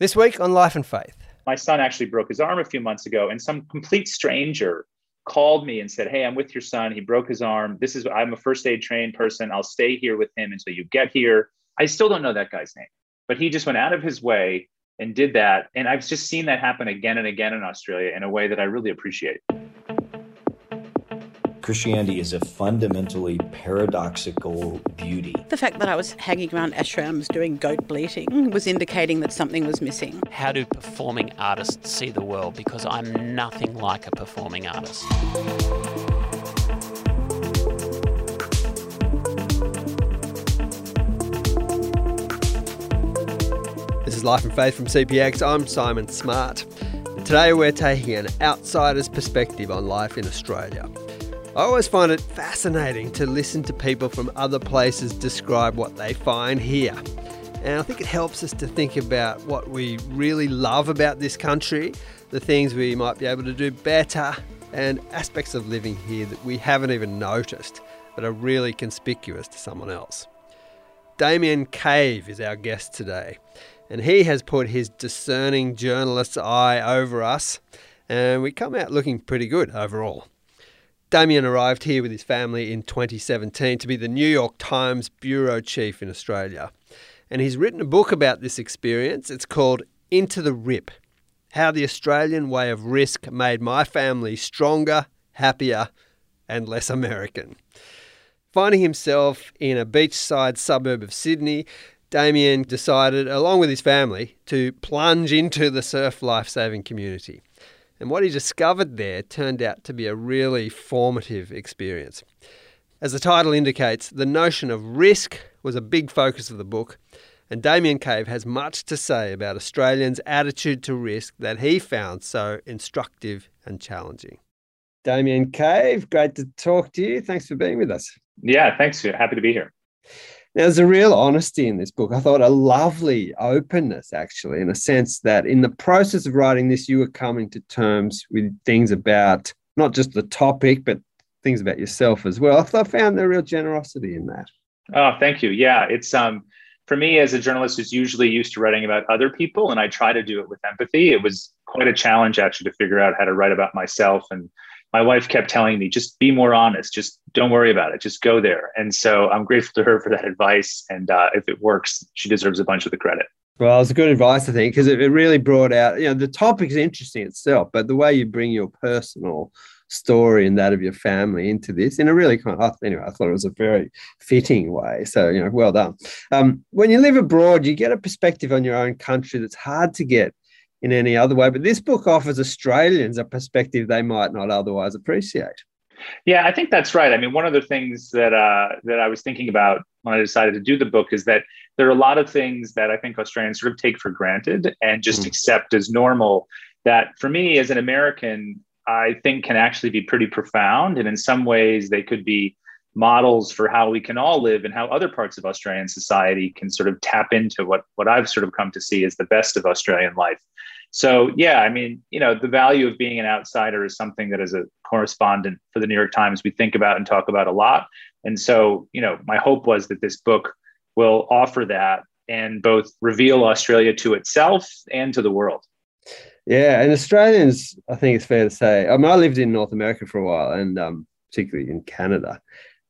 This week on Life and Faith. My son actually broke his arm a few months ago, and some complete stranger called me and said, Hey, I'm with your son. He broke his arm. This is, I'm a first aid trained person. I'll stay here with him until you get here. I still don't know that guy's name, but he just went out of his way and did that. And I've just seen that happen again and again in Australia in a way that I really appreciate. Christianity is a fundamentally paradoxical beauty. The fact that I was hanging around ashrams doing goat bleating was indicating that something was missing. How do performing artists see the world? Because I'm nothing like a performing artist. This is Life and Faith from CPX. I'm Simon Smart. And today we're taking an outsider's perspective on life in Australia. I always find it fascinating to listen to people from other places describe what they find here. And I think it helps us to think about what we really love about this country, the things we might be able to do better, and aspects of living here that we haven't even noticed but are really conspicuous to someone else. Damien Cave is our guest today, and he has put his discerning journalist's eye over us, and we come out looking pretty good overall. Damien arrived here with his family in 2017 to be the New York Times bureau chief in Australia. And he's written a book about this experience. It's called Into the Rip How the Australian Way of Risk Made My Family Stronger, Happier, and Less American. Finding himself in a beachside suburb of Sydney, Damien decided, along with his family, to plunge into the surf lifesaving community. And what he discovered there turned out to be a really formative experience. As the title indicates, the notion of risk was a big focus of the book, and Damien Cave has much to say about Australians' attitude to risk that he found so instructive and challenging. Damien Cave, great to talk to you. Thanks for being with us. Yeah, thanks. Happy to be here. There's a real honesty in this book. I thought a lovely openness, actually, in a sense that in the process of writing this, you were coming to terms with things about not just the topic, but things about yourself as well. I found a real generosity in that. Oh, thank you. Yeah, it's um for me as a journalist who's usually used to writing about other people, and I try to do it with empathy. It was quite a challenge actually to figure out how to write about myself and my wife kept telling me, just be more honest. Just don't worry about it. Just go there. And so I'm grateful to her for that advice. And uh, if it works, she deserves a bunch of the credit. Well, it's good advice, I think, because it, it really brought out, you know, the topic is interesting itself, but the way you bring your personal story and that of your family into this in a really kind of, anyway, I thought it was a very fitting way. So, you know, well done. Um, when you live abroad, you get a perspective on your own country that's hard to get in any other way. But this book offers Australians a perspective they might not otherwise appreciate. Yeah, I think that's right. I mean, one of the things that uh, that I was thinking about when I decided to do the book is that there are a lot of things that I think Australians sort of take for granted and just mm. accept as normal. That for me, as an American, I think can actually be pretty profound, and in some ways, they could be models for how we can all live and how other parts of Australian society can sort of tap into what what I've sort of come to see as the best of Australian life. So yeah, I mean, you know, the value of being an outsider is something that as a correspondent for the New York Times we think about and talk about a lot. And so, you know, my hope was that this book will offer that and both reveal Australia to itself and to the world. Yeah, and Australians, I think it's fair to say. I mean, I lived in North America for a while, and um, particularly in Canada,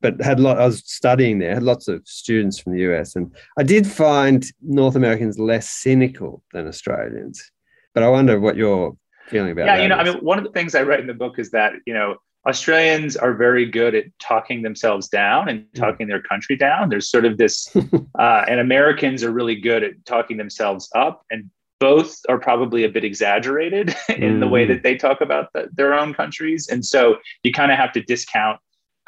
but had lot. I was studying there, had lots of students from the US, and I did find North Americans less cynical than Australians. But I wonder what you're feeling about. Yeah, you know, is. I mean, one of the things I write in the book is that you know Australians are very good at talking themselves down and hmm. talking their country down. There's sort of this, uh, and Americans are really good at talking themselves up, and both are probably a bit exaggerated in mm. the way hmm. that they talk about the, their own countries. And so you kind of have to discount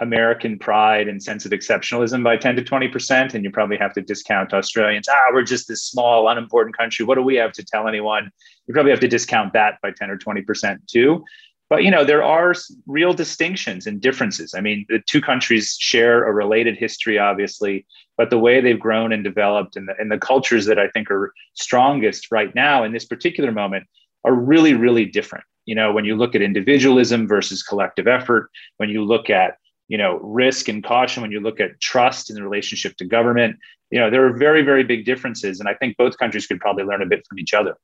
American pride and sense of exceptionalism by 10 to 20%. And you probably have to discount Australians. Ah, we're just this small, unimportant country. What do we have to tell anyone? You probably have to discount that by 10 or 20% too. But you know, there are real distinctions and differences. I mean, the two countries share a related history, obviously, but the way they've grown and developed and the, and the cultures that I think are strongest right now in this particular moment are really, really different. You know, when you look at individualism versus collective effort, when you look at you know risk and caution when you look at trust in the relationship to government you know there are very very big differences and i think both countries could probably learn a bit from each other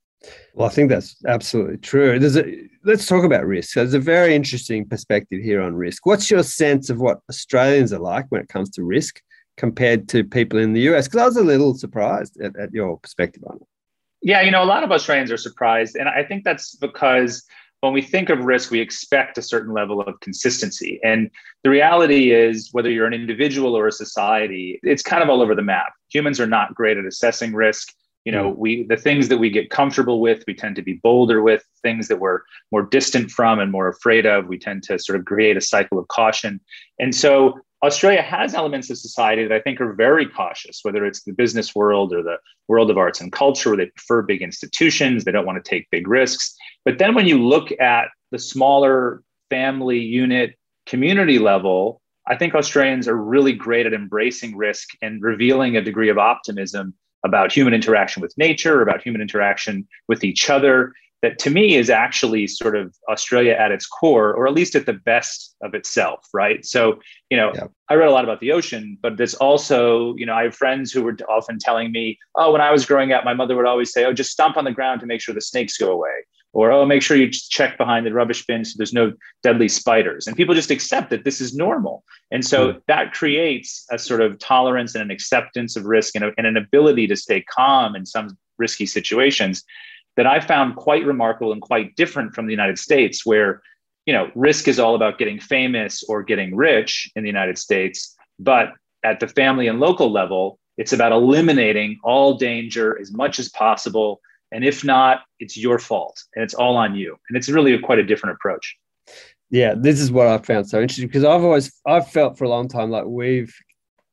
Well, I think that's absolutely true. There's a, let's talk about risk. There's a very interesting perspective here on risk. What's your sense of what Australians are like when it comes to risk compared to people in the US? Because I was a little surprised at, at your perspective on it. Yeah, you know, a lot of Australians are surprised. And I think that's because when we think of risk, we expect a certain level of consistency. And the reality is, whether you're an individual or a society, it's kind of all over the map. Humans are not great at assessing risk. You know, mm. we the things that we get comfortable with, we tend to be bolder with. Things that we're more distant from and more afraid of, we tend to sort of create a cycle of caution. And so Australia has elements of society that I think are very cautious, whether it's the business world or the world of arts and culture, where they prefer big institutions, they don't want to take big risks. But then when you look at the smaller family unit community level, I think Australians are really great at embracing risk and revealing a degree of optimism about human interaction with nature, about human interaction with each other, that to me is actually sort of Australia at its core, or at least at the best of itself, right? So, you know, yeah. I read a lot about the ocean, but there's also, you know, I have friends who were often telling me, oh, when I was growing up, my mother would always say, oh, just stomp on the ground to make sure the snakes go away. Or, oh, make sure you check behind the rubbish bin so there's no deadly spiders. And people just accept that this is normal. And so mm. that creates a sort of tolerance and an acceptance of risk and, a, and an ability to stay calm in some risky situations that I found quite remarkable and quite different from the United States, where you know risk is all about getting famous or getting rich in the United States, but at the family and local level, it's about eliminating all danger as much as possible. And if not, it's your fault and it's all on you. And it's really a, quite a different approach. Yeah, this is what I found so interesting because I've always I've felt for a long time like we've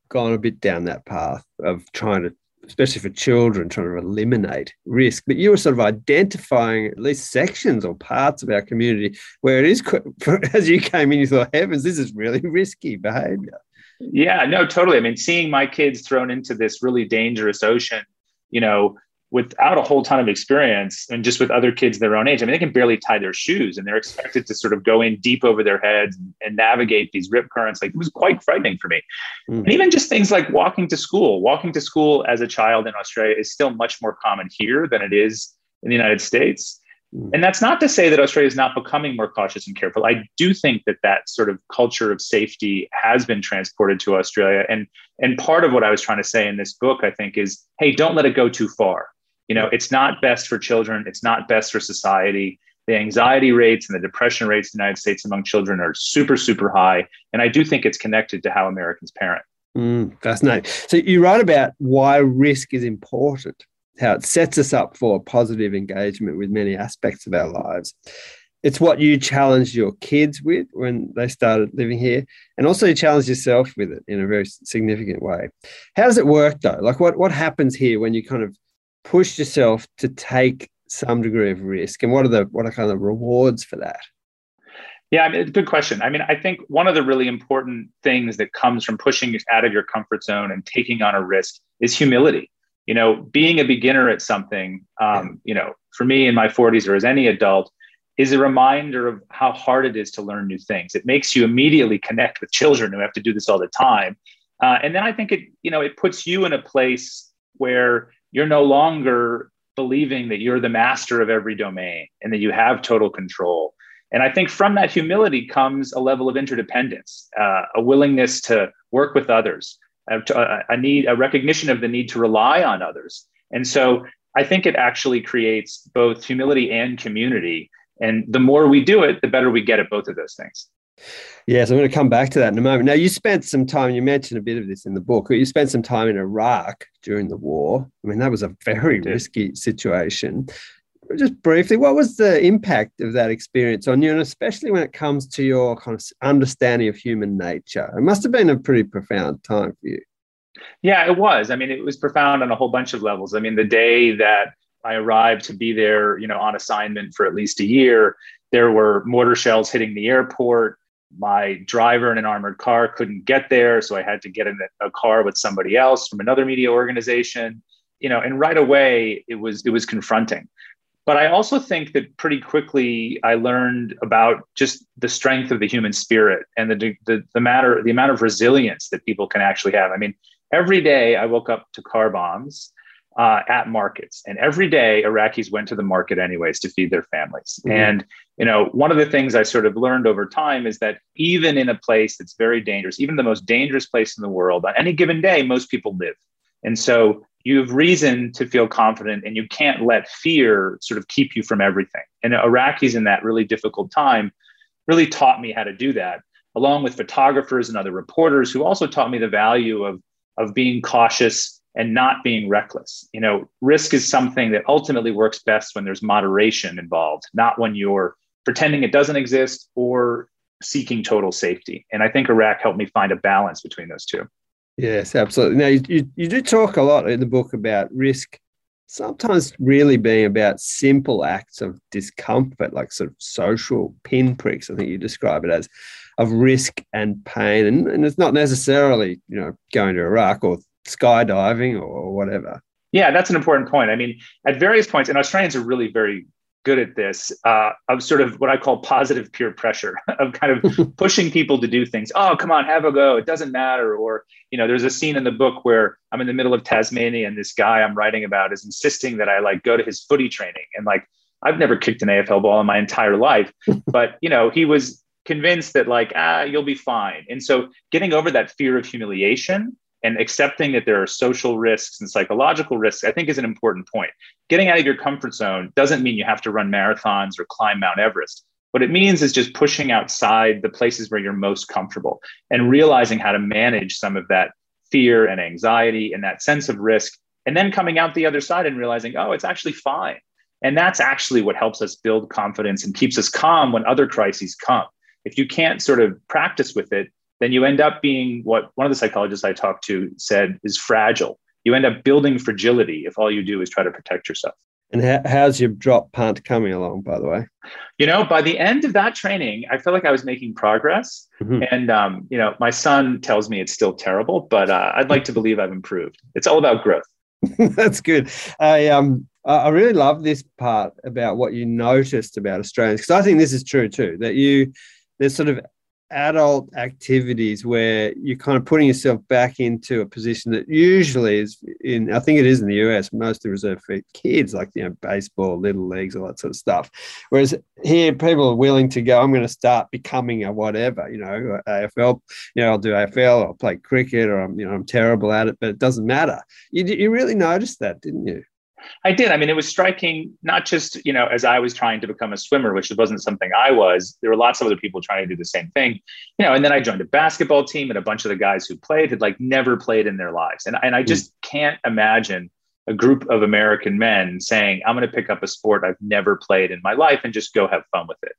gone a bit down that path of trying to especially for children, trying to eliminate risk. But you were sort of identifying at least sections or parts of our community where it is, as you came in, you thought, heavens, this is really risky behavior. Yeah, no, totally. I mean, seeing my kids thrown into this really dangerous ocean, you know, without a whole ton of experience and just with other kids their own age. I mean, they can barely tie their shoes and they're expected to sort of go in deep over their heads and, and navigate these rip currents. Like it was quite frightening for me. Mm. And even just things like walking to school, walking to school as a child in Australia is still much more common here than it is in the United States. Mm. And that's not to say that Australia is not becoming more cautious and careful. I do think that that sort of culture of safety has been transported to Australia. And, and part of what I was trying to say in this book, I think, is hey, don't let it go too far you know it's not best for children it's not best for society. The anxiety rates and the depression rates in the united states among children are super super high and i do think it's connected to how americans parent. Mm, fascinating. So you write about why risk is important how it sets us up for positive engagement with many aspects of our lives. It's what you challenged your kids with when they started living here and also you challenge yourself with it in a very significant way. How does it work though? Like what, what happens here when you kind of push yourself to take some degree of risk and what are the what are kind of rewards for that? Yeah I mean, good question. I mean i think one of the really important things that comes from pushing out of your comfort zone and taking on a risk is humility. You know being a beginner at something um, you know for me in my 40s or as any adult is a reminder of how hard it is to learn new things. It makes you immediately connect with children who have to do this all the time. Uh, and then i think it you know it puts you in a place where you're no longer believing that you're the master of every domain and that you have total control. And I think from that humility comes a level of interdependence, uh, a willingness to work with others, a, a, need, a recognition of the need to rely on others. And so I think it actually creates both humility and community. And the more we do it, the better we get at both of those things. Yes, I'm going to come back to that in a moment. Now, you spent some time, you mentioned a bit of this in the book, you spent some time in Iraq during the war. I mean, that was a very risky situation. Just briefly, what was the impact of that experience on you, and especially when it comes to your kind of understanding of human nature? It must have been a pretty profound time for you. Yeah, it was. I mean, it was profound on a whole bunch of levels. I mean, the day that I arrived to be there, you know, on assignment for at least a year, there were mortar shells hitting the airport my driver in an armored car couldn't get there so i had to get in a car with somebody else from another media organization you know and right away it was it was confronting. But i also think that pretty quickly i learned about just the strength of the human spirit and the the, the matter the amount of resilience that people can actually have. I mean every day i woke up to car bombs uh, at markets. And every day, Iraqis went to the market anyways to feed their families. Mm-hmm. And you know, one of the things I sort of learned over time is that even in a place that's very dangerous, even the most dangerous place in the world, on any given day, most people live. And so you have reason to feel confident and you can't let fear sort of keep you from everything. And Iraqis in that really difficult time really taught me how to do that, along with photographers and other reporters who also taught me the value of, of being cautious and not being reckless. You know, risk is something that ultimately works best when there's moderation involved, not when you're pretending it doesn't exist or seeking total safety. And I think Iraq helped me find a balance between those two. Yes, absolutely. Now, you, you, you do talk a lot in the book about risk, sometimes really being about simple acts of discomfort, like sort of social pinpricks, I think you describe it as, of risk and pain. And, and it's not necessarily, you know, going to Iraq or skydiving or whatever. Yeah, that's an important point. I mean, at various points, and Australians are really very good at this uh, of sort of what I call positive peer pressure of kind of pushing people to do things. Oh, come on, have a go. It doesn't matter. Or, you know, there's a scene in the book where I'm in the middle of Tasmania and this guy I'm writing about is insisting that I like go to his footy training. And like, I've never kicked an AFL ball in my entire life, but, you know, he was convinced that like, ah, you'll be fine. And so getting over that fear of humiliation and accepting that there are social risks and psychological risks, I think is an important point. Getting out of your comfort zone doesn't mean you have to run marathons or climb Mount Everest. What it means is just pushing outside the places where you're most comfortable and realizing how to manage some of that fear and anxiety and that sense of risk. And then coming out the other side and realizing, oh, it's actually fine. And that's actually what helps us build confidence and keeps us calm when other crises come. If you can't sort of practice with it, then you end up being what one of the psychologists I talked to said is fragile. You end up building fragility if all you do is try to protect yourself. And how's your drop punt coming along, by the way? You know, by the end of that training, I felt like I was making progress. Mm-hmm. And, um, you know, my son tells me it's still terrible, but uh, I'd like to believe I've improved. It's all about growth. That's good. I, um, I really love this part about what you noticed about Australians, because I think this is true too, that you, there's sort of adult activities where you're kind of putting yourself back into a position that usually is in I think it is in the US mostly reserved for kids like you know baseball little leagues all that sort of stuff. Whereas here people are willing to go I'm going to start becoming a whatever you know AFL you know I'll do AFL I'll play cricket or I'm you know I'm terrible at it but it doesn't matter. You, you really noticed that didn't you I did. I mean, it was striking, not just, you know, as I was trying to become a swimmer, which wasn't something I was, there were lots of other people trying to do the same thing, you know, and then I joined a basketball team and a bunch of the guys who played had like never played in their lives. And, and I hmm. just can't imagine a group of American men saying, I'm going to pick up a sport I've never played in my life and just go have fun with it.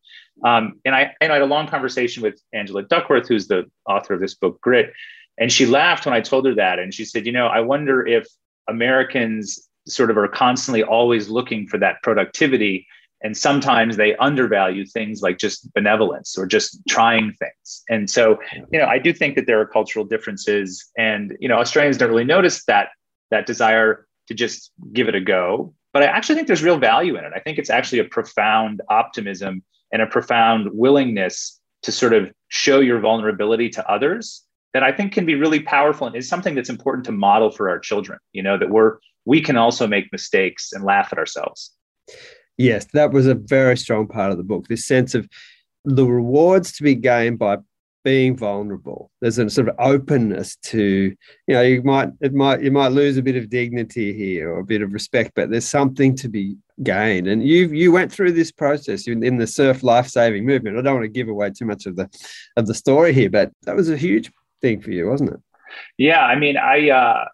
Um, and I, and I had a long conversation with Angela Duckworth, who's the author of this book, Grit. And she laughed when I told her that. And she said, you know, I wonder if Americans sort of are constantly always looking for that productivity and sometimes they undervalue things like just benevolence or just trying things. And so you know i do think that there are cultural differences and you know australians don't really notice that that desire to just give it a go but i actually think there's real value in it. I think it's actually a profound optimism and a profound willingness to sort of show your vulnerability to others that i think can be really powerful and is something that's important to model for our children you know that we're we can also make mistakes and laugh at ourselves. Yes, that was a very strong part of the book. This sense of the rewards to be gained by being vulnerable. There's a sort of openness to, you know, you might it might you might lose a bit of dignity here or a bit of respect, but there's something to be gained. And you you went through this process in, in the surf life saving movement. I don't want to give away too much of the of the story here, but that was a huge thing for you, wasn't it? Yeah, I mean, I uh,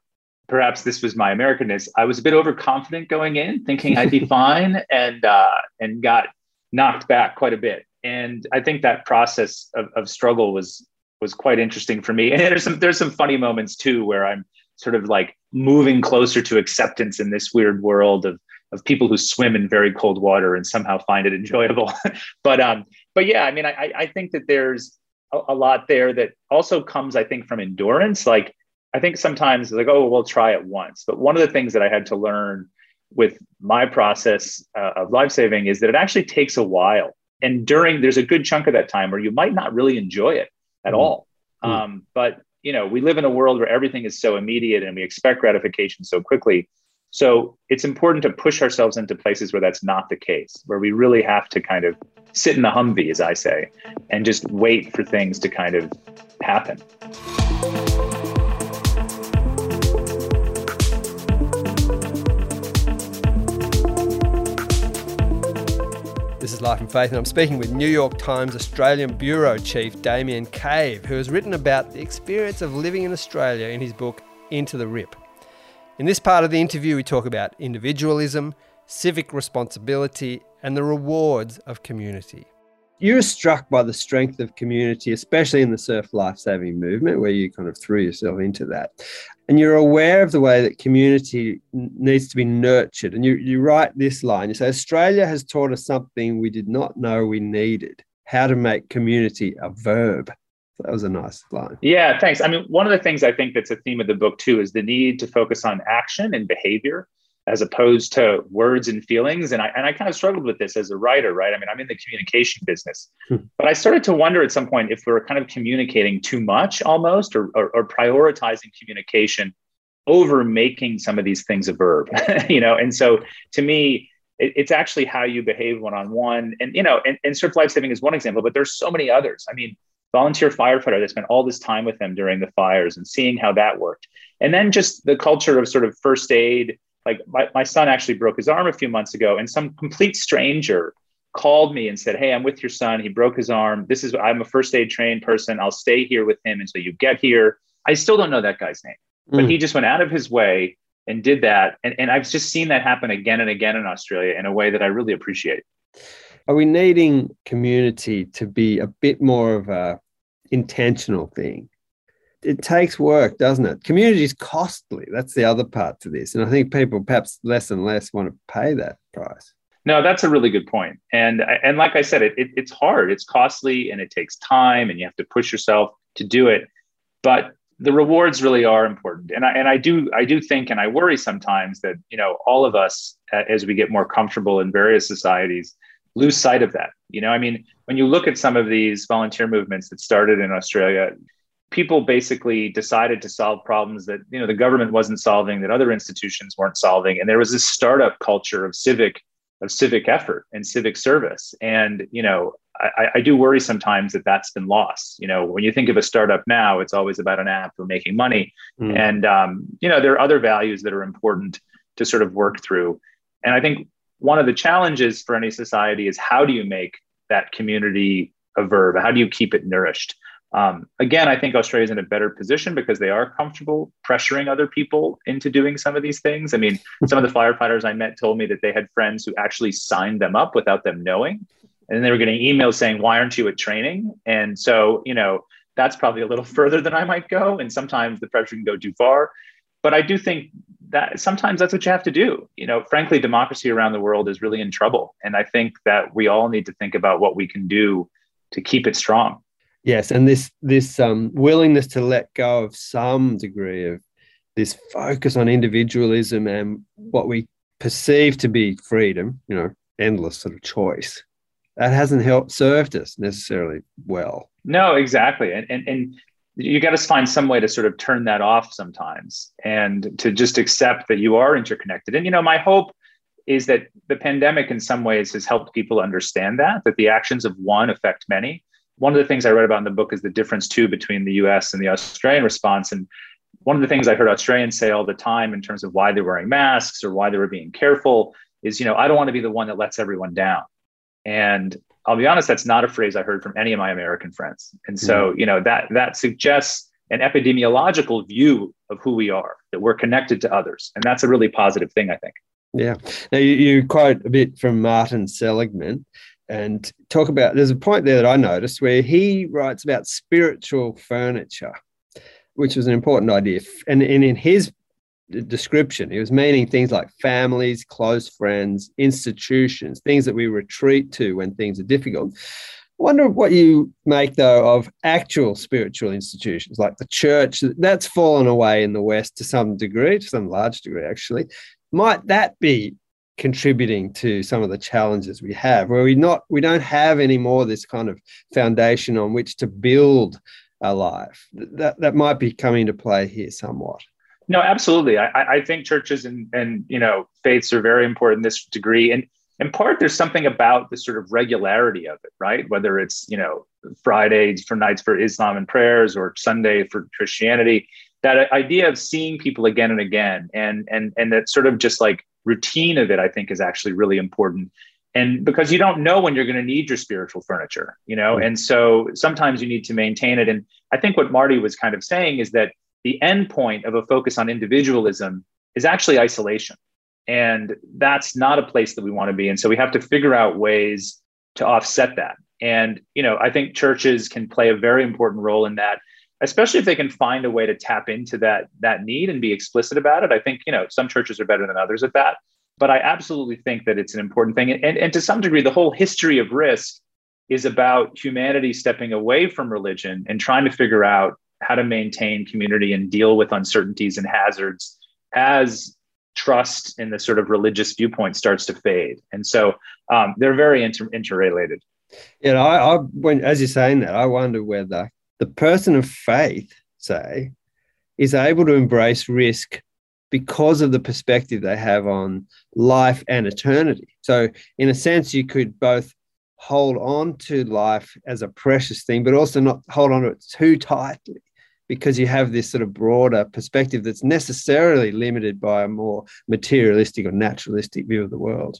perhaps this was my Americanness. I was a bit overconfident going in, thinking I'd be fine, and uh, and got knocked back quite a bit. And I think that process of, of struggle was was quite interesting for me. And there's some there's some funny moments too where I'm sort of like moving closer to acceptance in this weird world of of people who swim in very cold water and somehow find it enjoyable. but um, but yeah, I mean, I I think that there's a, a lot there that also comes, I think, from endurance. Like I think sometimes like, oh, we'll try it once. But one of the things that I had to learn with my process uh, of life saving is that it actually takes a while. And during, there's a good chunk of that time where you might not really enjoy it at mm all. mm Um, but you know, we live in a world where everything is so immediate and we expect gratification so quickly So it's important to push ourselves into places where that's not the case, where we really have to kind of sit in the Humvee, as I say, and just wait for things to kind of happen. This is Life and Faith, and I'm speaking with New York Times Australian Bureau Chief Damien Cave, who has written about the experience of living in Australia in his book Into the Rip. In this part of the interview, we talk about individualism, civic responsibility, and the rewards of community. You were struck by the strength of community, especially in the surf lifesaving movement, where you kind of threw yourself into that. And you're aware of the way that community needs to be nurtured. And you, you write this line you say, Australia has taught us something we did not know we needed how to make community a verb that was a nice line. Yeah, thanks. I mean, one of the things I think that's a theme of the book too is the need to focus on action and behavior as opposed to words and feelings. And I and I kind of struggled with this as a writer, right? I mean, I'm in the communication business, hmm. but I started to wonder at some point if we are kind of communicating too much almost or, or, or prioritizing communication over making some of these things a verb, you know? And so to me, it's actually how you behave one-on-one and, you know, and, and surf lifesaving is one example, but there's so many others. I mean, volunteer firefighter that spent all this time with them during the fires and seeing how that worked. And then just the culture of sort of first aid. Like my, my son actually broke his arm a few months ago, and some complete stranger called me and said, Hey, I'm with your son. He broke his arm. This is, I'm a first aid trained person. I'll stay here with him until you get here. I still don't know that guy's name, but mm. he just went out of his way and did that. And, and I've just seen that happen again and again in Australia in a way that I really appreciate. Are we needing community to be a bit more of a intentional thing? It takes work, doesn't it? Community is costly. That's the other part to this. And I think people perhaps less and less want to pay that price. No, that's a really good point. And and like I said, it, it, it's hard, it's costly, and it takes time, and you have to push yourself to do it. But the rewards really are important. And I and I do I do think, and I worry sometimes that you know all of us, uh, as we get more comfortable in various societies, lose sight of that. You know, I mean, when you look at some of these volunteer movements that started in Australia, people basically decided to solve problems that you know the government wasn't solving, that other institutions weren't solving, and there was this startup culture of civic of civic effort and civic service. And you know, I, I do worry sometimes that that's been lost. You know, when you think of a startup now, it's always about an app or making money, mm. and um, you know, there are other values that are important to sort of work through. And I think one of the challenges for any society is how do you make that community a verb? How do you keep it nourished? Um, again, I think Australia is in a better position because they are comfortable pressuring other people into doing some of these things. I mean, some of the firefighters I met told me that they had friends who actually signed them up without them knowing. And then they were getting emails saying, Why aren't you at training? And so, you know, that's probably a little further than I might go. And sometimes the pressure can go too far. But I do think that sometimes that's what you have to do. You know, frankly, democracy around the world is really in trouble. And I think that we all need to think about what we can do to keep it strong. Yes, and this this um, willingness to let go of some degree of this focus on individualism and what we perceive to be freedom, you know, endless sort of choice, that hasn't helped served us necessarily well. No, exactly, and and and you got to find some way to sort of turn that off sometimes and to just accept that you are interconnected and you know my hope is that the pandemic in some ways has helped people understand that that the actions of one affect many one of the things i read about in the book is the difference too between the us and the australian response and one of the things i heard australians say all the time in terms of why they're wearing masks or why they were being careful is you know i don't want to be the one that lets everyone down and I'll be honest, that's not a phrase I heard from any of my American friends. And so, mm-hmm. you know, that that suggests an epidemiological view of who we are, that we're connected to others. And that's a really positive thing, I think. Yeah. Now you, you quote a bit from Martin Seligman and talk about there's a point there that I noticed where he writes about spiritual furniture, which was an important idea. And, and in his description. He was meaning things like families, close friends, institutions, things that we retreat to when things are difficult. I wonder what you make, though, of actual spiritual institutions like the church. That's fallen away in the West to some degree, to some large degree, actually. Might that be contributing to some of the challenges we have, where we not we don't have any more this kind of foundation on which to build a life? That that might be coming to play here somewhat. No, absolutely. I, I think churches and and you know faiths are very important in this degree, and in part there's something about the sort of regularity of it, right? Whether it's you know Fridays for nights for Islam and prayers or Sunday for Christianity, that idea of seeing people again and again, and and and that sort of just like routine of it, I think is actually really important. And because you don't know when you're going to need your spiritual furniture, you know, mm-hmm. and so sometimes you need to maintain it. And I think what Marty was kind of saying is that the end point of a focus on individualism is actually isolation. And that's not a place that we want to be. And so we have to figure out ways to offset that. And, you know, I think churches can play a very important role in that, especially if they can find a way to tap into that, that need and be explicit about it. I think, you know, some churches are better than others at that. But I absolutely think that it's an important thing. And, and to some degree, the whole history of risk is about humanity stepping away from religion and trying to figure out how to maintain community and deal with uncertainties and hazards as trust in the sort of religious viewpoint starts to fade. And so um, they're very inter- interrelated. Yeah, I, I when as you're saying that, I wonder whether the person of faith, say, is able to embrace risk because of the perspective they have on life and eternity. So, in a sense, you could both hold on to life as a precious thing, but also not hold on to it too tightly because you have this sort of broader perspective that's necessarily limited by a more materialistic or naturalistic view of the world.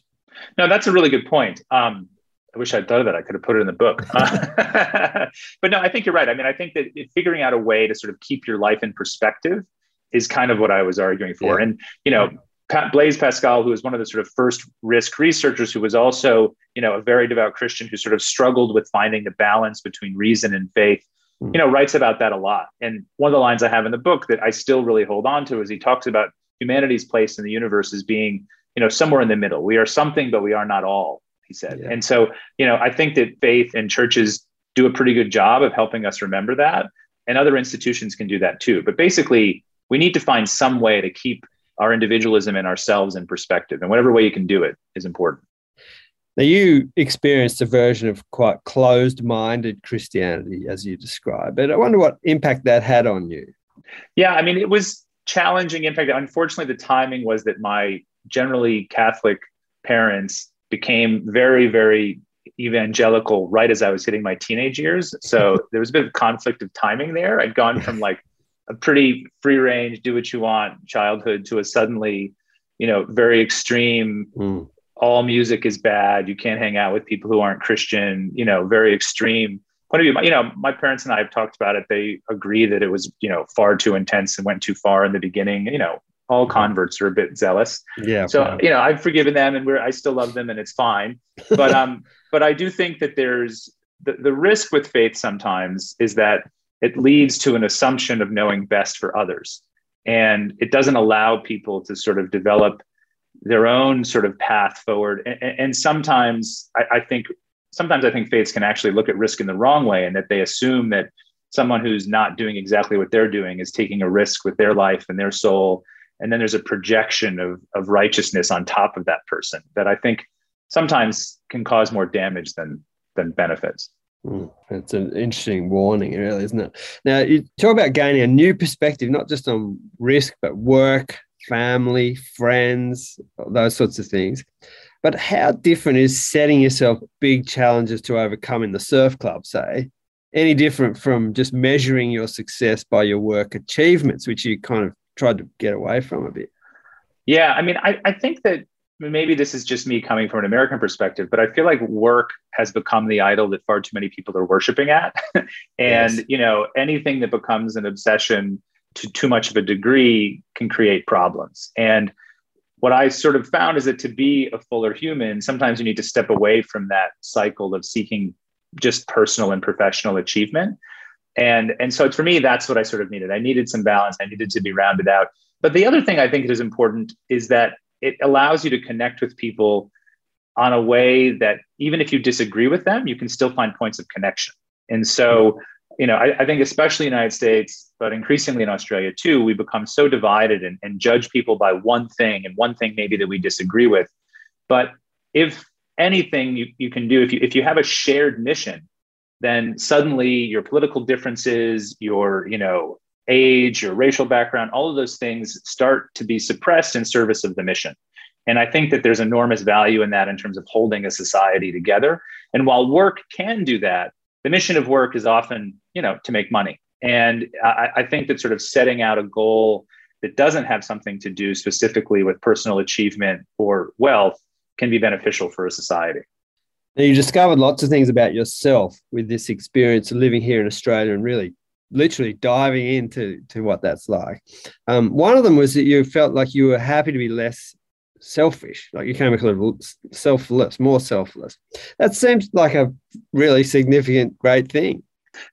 No, that's a really good point. Um, I wish I'd thought of that. I could have put it in the book. Uh, but no, I think you're right. I mean, I think that figuring out a way to sort of keep your life in perspective is kind of what I was arguing for. Yeah. And, you know, Pat Blaise Pascal, who was one of the sort of first risk researchers, who was also, you know, a very devout Christian who sort of struggled with finding the balance between reason and faith hmm. you know, writes about that a lot. And one of the lines I have in the book that I still really hold on to is he talks about humanity's place in the universe as being, you know, somewhere in the middle. We are something, but we are not all, he said. Yeah. And so, you know, I think that faith and churches do a pretty good job of helping us remember that. And other institutions can do that too. But basically, we need to find some way to keep our individualism and ourselves in perspective. And whatever way you can do it is important. Now, you experienced a version of quite closed minded Christianity, as you describe but I wonder what impact that had on you. Yeah, I mean, it was challenging. In fact, unfortunately, the timing was that my generally Catholic parents became very, very evangelical right as I was hitting my teenage years. So there was a bit of conflict of timing there. I'd gone from like a pretty free range, do what you want childhood to a suddenly, you know, very extreme. Mm all music is bad. You can't hang out with people who aren't Christian, you know, very extreme point of view. You know, my parents and I have talked about it. They agree that it was, you know, far too intense and went too far in the beginning. You know, all converts are a bit zealous. Yeah. So, yeah. you know, I've forgiven them and we're, I still love them and it's fine. But, um, but I do think that there's the, the risk with faith sometimes is that it leads to an assumption of knowing best for others. And it doesn't allow people to sort of develop their own sort of path forward. And, and sometimes I, I, think sometimes I think faiths can actually look at risk in the wrong way, and that they assume that someone who's not doing exactly what they're doing is taking a risk with their life and their soul. And then there's a projection of, of righteousness on top of that person that I think sometimes can cause more damage than than benefits. Mm, it's an interesting warning, really, isn't it? Now, you talk about gaining a new perspective, not just on risk, but work, family, friends, those sorts of things. But how different is setting yourself big challenges to overcome in the surf club, say? Any different from just measuring your success by your work achievements, which you kind of tried to get away from a bit? Yeah, I mean, I, I think that maybe this is just me coming from an American perspective, but I feel like work has become the idol that far too many people are worshiping at. and, yes. you know, anything that becomes an obsession to too much of a degree can create problems. And what I sort of found is that to be a fuller human, sometimes you need to step away from that cycle of seeking just personal and professional achievement. And, and so for me, that's what I sort of needed. I needed some balance. I needed to be rounded out. But the other thing I think is important is that it allows you to connect with people on a way that even if you disagree with them, you can still find points of connection. And so you know, I, I, think especially in the United States, but increasingly in Australia too, we become so divided and, and judge people by one thing and one thing maybe that we disagree with. But if anything you, you can do, if you if you have a shared mission, then suddenly your political differences, your, you know, age, your racial background, all of those things start to be suppressed in service of the mission. And I think that there's enormous value in that in terms of holding a society together. And while work can do that, the mission of work is often, you know, to make money. And I, I think that sort of setting out a goal that doesn't have something to do specifically with personal achievement or wealth can be beneficial for a society. Now, you discovered lots of things about yourself with this experience of living here in Australia and really, literally diving into to what that's like. Um, one of them was that you felt like you were happy to be less selfish, like you came little selfless, more selfless. That seems like a really significant, great thing.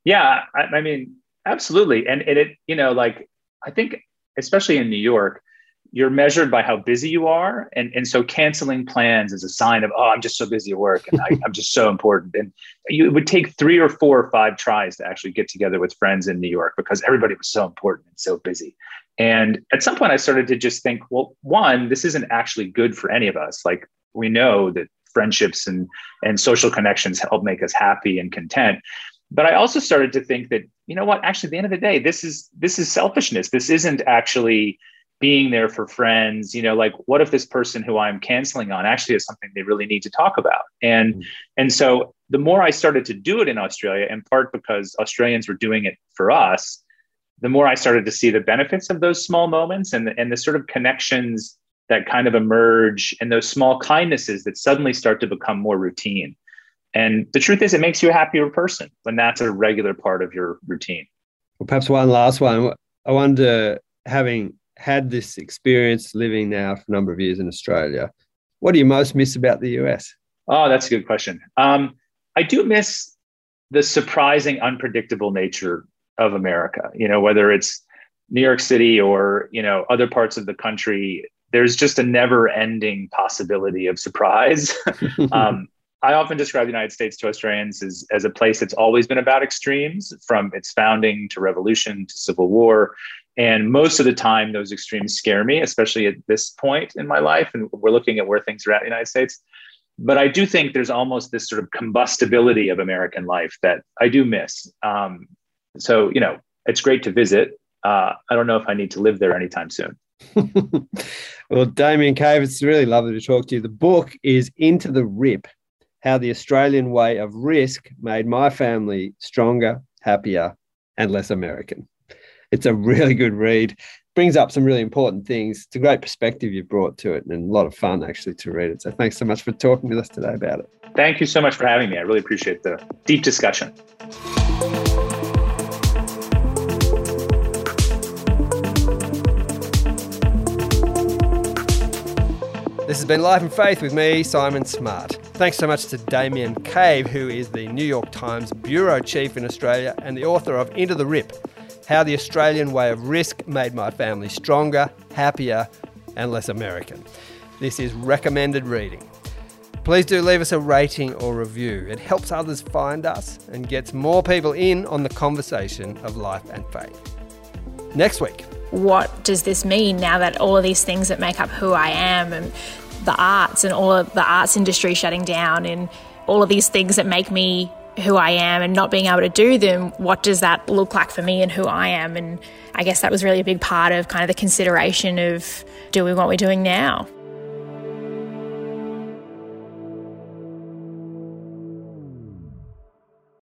Yeah, I, I mean, absolutely, and, and it, you know, like I think, especially in New York, you're measured by how busy you are. And, and so canceling plans is a sign of oh i'm just so busy at work and I, am just so important. And you, it would take three or four or five tries to actually get together with friends in new york because everybody was so important and so busy. And at some point i started to just think well one this isn't actually good for any of us. Like we know that friendships and and social connections help make us happy and content. But i also started to think that you know what actually at the end of the day this is this is selfishness. This isn't actually being there for friends you know like what if this person who i'm canceling on actually is something they really need to talk about? And mm-hmm. and so the more i started to do it in australia in part because australians were doing it for us the more i started to see the benefits of those small moments and the, and the sort of connections that kind of emerge and those small kindnesses that suddenly start to become more routine. And the truth is it makes you a happier person when that's a regular part of your routine. Well perhaps one last one. I wonder having had this experience living now for a number of years in Australia, what do you most miss about the US? Oh, that's a good question. Um, I do miss the surprising, unpredictable nature of America. You know, whether it's New York City or you know other parts of the country, there's just a never-ending possibility of surprise. um, I often describe the United States to Australians as, as a place that's always been about extremes, from its founding to revolution to civil war. And most of the time, those extremes scare me, especially at this point in my life. And we're looking at where things are at in the United States. But I do think there's almost this sort of combustibility of American life that I do miss. Um, so, you know, it's great to visit. Uh, I don't know if I need to live there anytime soon. well, Damien Cave, it's really lovely to talk to you. The book is Into the Rip How the Australian Way of Risk Made My Family Stronger, Happier, and Less American it's a really good read. Brings up some really important things. It's a great perspective you've brought to it and a lot of fun actually to read it. So thanks so much for talking with us today about it. Thank you so much for having me. I really appreciate the deep discussion. This has been Life and Faith with me, Simon Smart. Thanks so much to Damien Cave, who is the New York Times Bureau Chief in Australia and the author of Into the Rip how the Australian way of risk made my family stronger, happier, and less American. This is recommended reading. Please do leave us a rating or review. It helps others find us and gets more people in on the conversation of life and faith. Next week. What does this mean now that all of these things that make up who I am and the arts and all of the arts industry shutting down and all of these things that make me who I am and not being able to do them, what does that look like for me and who I am? And I guess that was really a big part of kind of the consideration of doing what we're doing now.